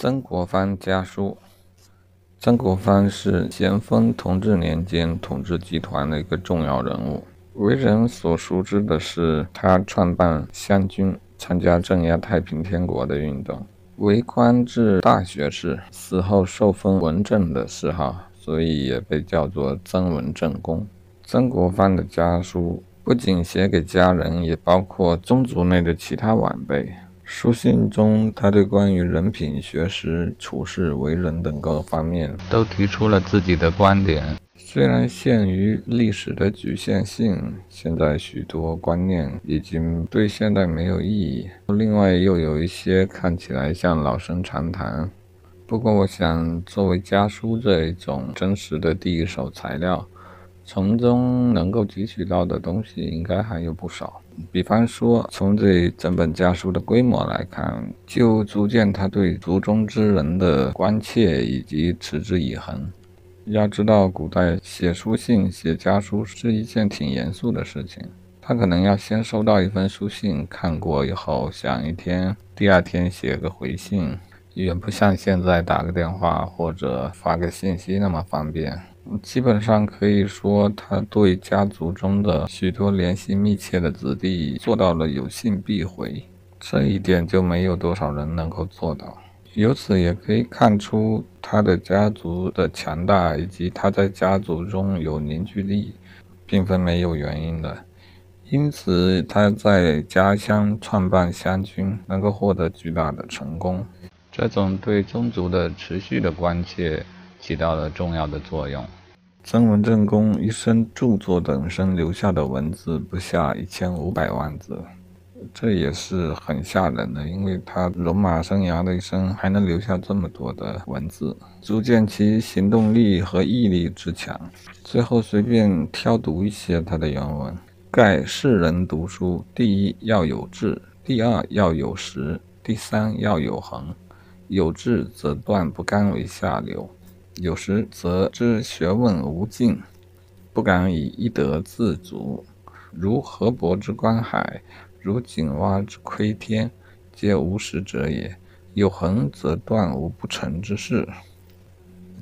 曾国藩家书。曾国藩是咸丰同治年间统治集团的一个重要人物，为人所熟知的是他创办湘军，参加镇压太平天国的运动，为官至大学士，死后受封文正的谥号，所以也被叫做曾文正公。曾国藩的家书不仅写给家人，也包括宗族内的其他晚辈。书信中，他对关于人品、学识、处事、为人等各个方面都提出了自己的观点。虽然限于历史的局限性，现在许多观念已经对现代没有意义。另外，又有一些看起来像老生常谈。不过，我想，作为家书这一种真实的第一手材料。从中能够汲取到的东西应该还有不少，比方说，从这整本家书的规模来看，就足见他对族中之人的关切以及持之以恒。要知道，古代写书信、写家书是一件挺严肃的事情，他可能要先收到一封书信，看过以后想一天，第二天写个回信，远不像现在打个电话或者发个信息那么方便。基本上可以说，他对家族中的许多联系密切的子弟做到了有信必回，这一点就没有多少人能够做到。由此也可以看出他的家族的强大，以及他在家族中有凝聚力，并非没有原因的。因此，他在家乡创办湘军，能够获得巨大的成功。这种对宗族的持续的关切，起到了重要的作用。曾文正公一生著作等身留下的文字不下一千五百万字，这也是很吓人的。因为他戎马生涯的一生还能留下这么多的文字，足见其行动力和毅力之强。最后随便挑读一些他的原文：盖世人读书，第一要有志，第二要有识，第三要有恒。有志则断不甘为下流。有时则知学问无尽，不敢以一德自足，如河伯之观海，如井蛙之窥天，皆无识者也。有恒则断无不成之事。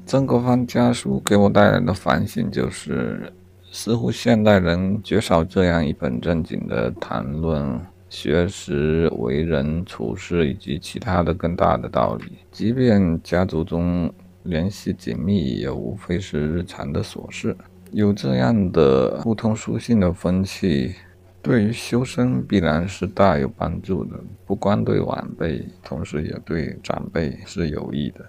曾国藩家书给我带来的反省就是，似乎现代人绝少这样一本正经的谈论学识、为人处事以及其他的更大的道理，即便家族中。联系紧密也无非是日常的琐事，有这样的互通书信的风气，对于修身必然是大有帮助的。不光对晚辈，同时也对长辈是有益的。